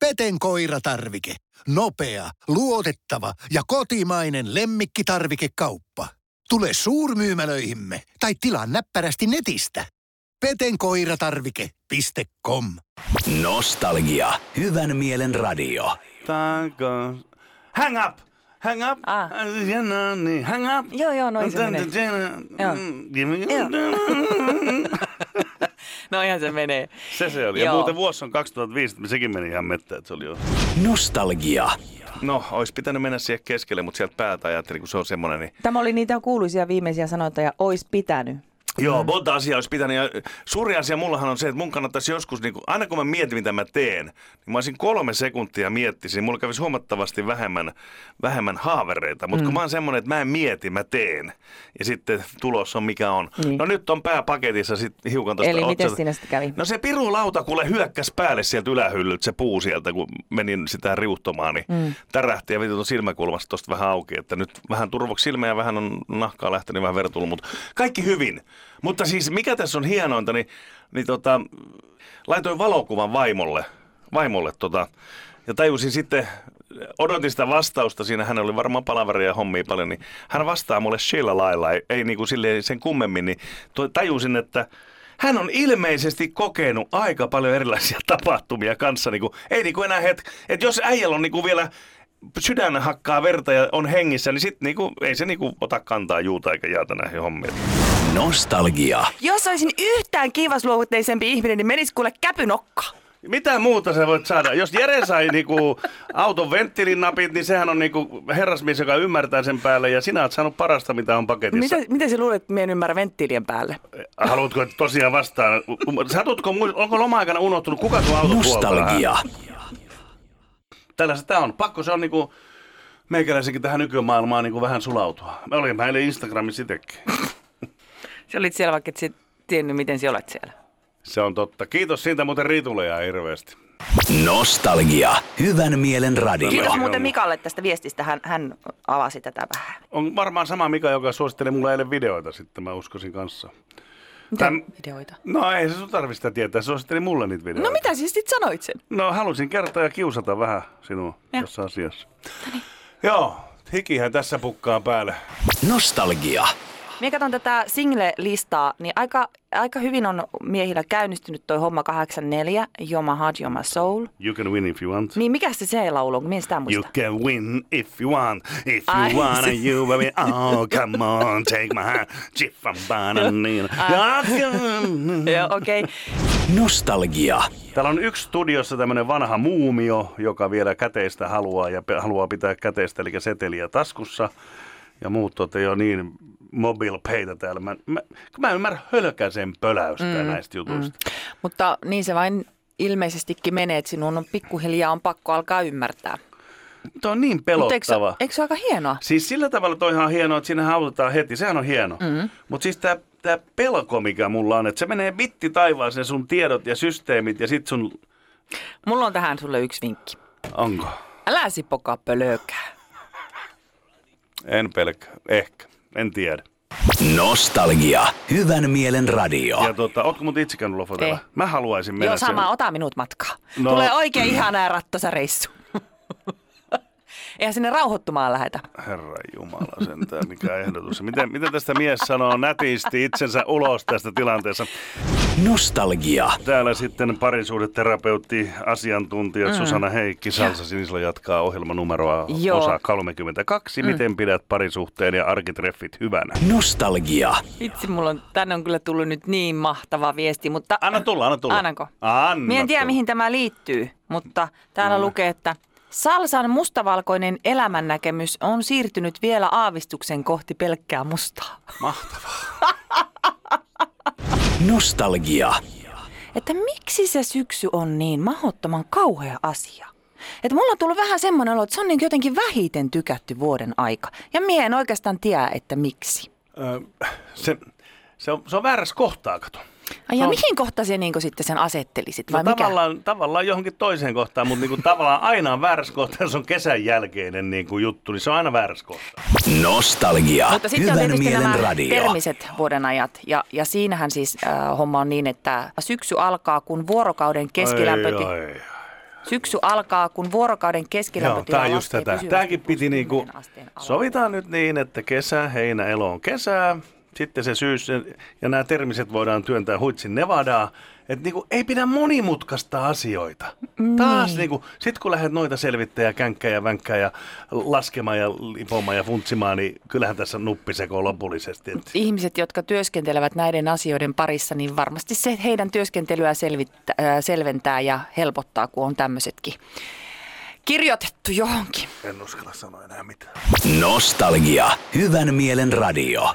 Peten koiratarvike. Nopea, luotettava ja kotimainen lemmikkitarvikekauppa. Tule suurmyymälöihimme tai tilaa näppärästi netistä. petenkoiratarvike.com Nostalgia. Hyvän mielen radio. Takas. Hang up! Hang up! Ah. Ja no niin, hang up! Joo, joo, noin se menee. Joo. No ihan se menee. Se se oli. Ja Joo. muuten vuosi on 2005, että sekin meni ihan mettään, että se oli jo. Nostalgia. No, olisi pitänyt mennä siihen keskelle, mutta sieltä päältä ajattelin, kun se on semmoinen, niin Tämä oli niitä kuuluisia viimeisiä sanointoja, ois pitänyt. Joo, monta asiaa olisi pitänyt. Ja suuri asia mullahan on se, että mun kannattaisi joskus, niin kuin, aina kun mä mietin, mitä mä teen, niin mä olisin kolme sekuntia miettisin. Mulla kävisi huomattavasti vähemmän, vähemmän haavereita. Mutta mm. kun mä oon semmoinen, että mä en mieti, mä teen. Ja sitten tulos on mikä on. Niin. No nyt on pääpaketissa sitten hiukan tuosta Eli miten siinä sitten kävi? No se pirulauta kuule hyökkäs päälle sieltä ylähyllyltä, se puu sieltä, kun menin sitä riuhtomaan, niin mm. tärähti ja veti tuon silmäkulmasta tosta vähän auki, että nyt vähän turvoksi silmä ja vähän on nahkaa lähtenyt vähän vertullut, mutta kaikki hyvin. Mutta siis mikä tässä on hienointa, niin, niin tota, laitoin valokuvan vaimolle, vaimolle tota, ja tajusin sitten, odotin sitä vastausta, siinä hän oli varmaan palaveria ja hommia paljon, niin hän vastaa mulle sillä lailla, ei, ei niin kuin silleen sen kummemmin, niin tajusin, että hän on ilmeisesti kokenut aika paljon erilaisia tapahtumia kanssa. Niin kuin, ei niin kuin enää het, että jos äijällä on niin kuin vielä sydän hakkaa verta ja on hengissä, niin sit niin ei se niin kuin ota kantaa juuta eikä jaata näihin hommiin. Nostalgia. Jos olisin yhtään kiivasluovutteisempi ihminen, niin menisi kuule käpynokka. Mitä muuta sä voit saada? Jos Jere sai niinku auton venttiilin napit, niin sehän on niinku herrasmies, joka ymmärtää sen päälle. Ja sinä oot saanut parasta, mitä on paketissa. Mitä, miten sä luulet, että en ymmärrä venttiilien päälle? Haluatko että tosiaan vastaan? Satutko, onko loma-aikana unohtunut, kuka tuo auto Nostalgia. Tällaista tää on. Pakko se on niinku meikäläisenkin tähän nykymaailmaan niinku vähän sulautua. Mä olin mä eilen Instagramissa itsekin. Sä olit siellä, vaikka et sit tiennyt, miten sä olet siellä. Se on totta. Kiitos siitä muuten Riitulle ja hirveästi. Nostalgia. Hyvän mielen radio. Kiitos muuten Mikalle tästä viestistä. Hän, hän avasi tätä vähän. On varmaan sama Mika, joka suositteli mulle eilen videoita sitten, mä uskoisin kanssa. Mitä Täm- videoita? No ei se sun tarvitse sitä tietää, se suositteli mulle niitä videoita. No mitä siis sit sanoit sen? No halusin kertoa ja kiusata vähän sinua Joo. tässä asiassa. Joo, hikihän tässä pukkaa päälle. Nostalgia. Minä katson tätä single-listaa, niin aika, aika hyvin on miehillä käynnistynyt toi homma 84, You're my heart, my soul. You can win if you want. Niin mikä se se laulu on, kun minä sitä You muista? can win if you want. If you Ai, wanna, se- you baby. Oh, come on, take my hand. Jiffan bananina. Joo, okei. Okay. Nostalgia. Täällä on yksi studiossa tämmöinen vanha muumio, joka vielä käteistä haluaa ja haluaa pitää käteistä, eli seteliä taskussa. Ja muut tuot ei ole niin mobile paytä täällä. Mä, mä, mä en ymmärrä hölkäsen pöläystä mm, näistä jutuista. Mm. Mutta niin se vain ilmeisestikin menee, että sinun on pikkuhiljaa on pakko alkaa ymmärtää. Tuo on niin Mutta eikö, se- pelottava. eikö se aika hienoa? Siis sillä tavalla toihan on hienoa, että siinä autetaan heti. Sehän on hieno. Mm-hmm. Mutta siis tämä tää pelko, mikä mulla on, että se menee vitti taivaaseen sun tiedot ja systeemit ja sit sun... Mulla on tähän sulle yksi vinkki. Onko? Älä sipokaa pölökää. En pelkää. Ehkä. En tiedä. Nostalgia. Hyvän mielen radio. Ja tota, ootko mut itse käynyt lofotella? Ei. Mä haluaisin mennä Joo, sen- sama, ota minut matkaa. No. Tulee oikein ihana ja rattosa reissu. Eihän sinne rauhoittumaan lähetä. Herra Jumala sentään, mikä ehdotus. Miten, miten tästä mies sanoo nätisti itsensä ulos tästä tilanteessa? Nostalgia. Täällä sitten parisuhdeterapeutti, asiantuntija mm. Susanna Heikki Salsa Sinisalo jatkaa ohjelmanumeroa Joo. osa 32. Miten pidät parisuhteen ja arkitreffit hyvänä? Nostalgia. Itse mulla on, tänne on kyllä tullut nyt niin mahtava viesti, mutta... Anna tulla, anna tulla. Annanko? Anna Mie en tiedä, tulla. mihin tämä liittyy, mutta täällä No. lukee, että Salsan mustavalkoinen elämännäkemys on siirtynyt vielä aavistuksen kohti pelkkää mustaa. Mahtavaa. Nostalgia. Että miksi se syksy on niin mahottoman kauhea asia? Että mulla on tullut vähän semmoinen olo, että se on niin jotenkin vähiten tykätty vuoden aika. Ja mie en oikeastaan tiedä, että miksi. Ö, se, se, on, se on väärässä kohtaa, kato. Ai ja No. mihin kohta se niin sitten sen asettelisit vai No, mikä? tavallaan, tavallaan johonkin toiseen kohtaan, mutta niinku, tavallaan aina on väärässä kohtaa, jos on kesän jälkeinen niinku, juttu, niin se on aina väärässä kohtaa. Nostalgia. Mutta sitten on Hyvän tietysti mielen nämä radio. termiset vuodenajat. Ja, ja siinähän siis äh, homma on niin, että syksy alkaa, kun vuorokauden keskilämpö... Ai, ai, Syksy alkaa, kun vuorokauden Joo, keskilämpötila tämä on just tätä. Tämäkin piti 60 niinku, sovitaan nyt niin, että kesä, heinä, elo on kesää, sitten se syys ja nämä termiset voidaan työntää huitsin Nevadaa. Että niinku, ei pidä monimutkaista asioita. Niin. Taas niinku, sit kun lähdet noita selvittää ja känkkää ja vänkkää ja laskemaan ja lipomaan ja funtsimaan, niin kyllähän tässä nuppiseko lopullisesti. Et Ihmiset, jotka työskentelevät näiden asioiden parissa, niin varmasti se heidän työskentelyä selvittää, äh, selventää ja helpottaa, kun on tämmöisetkin kirjoitettu johonkin. en uskalla sanoa enää mitään. Nostalgia. Hyvän mielen radio.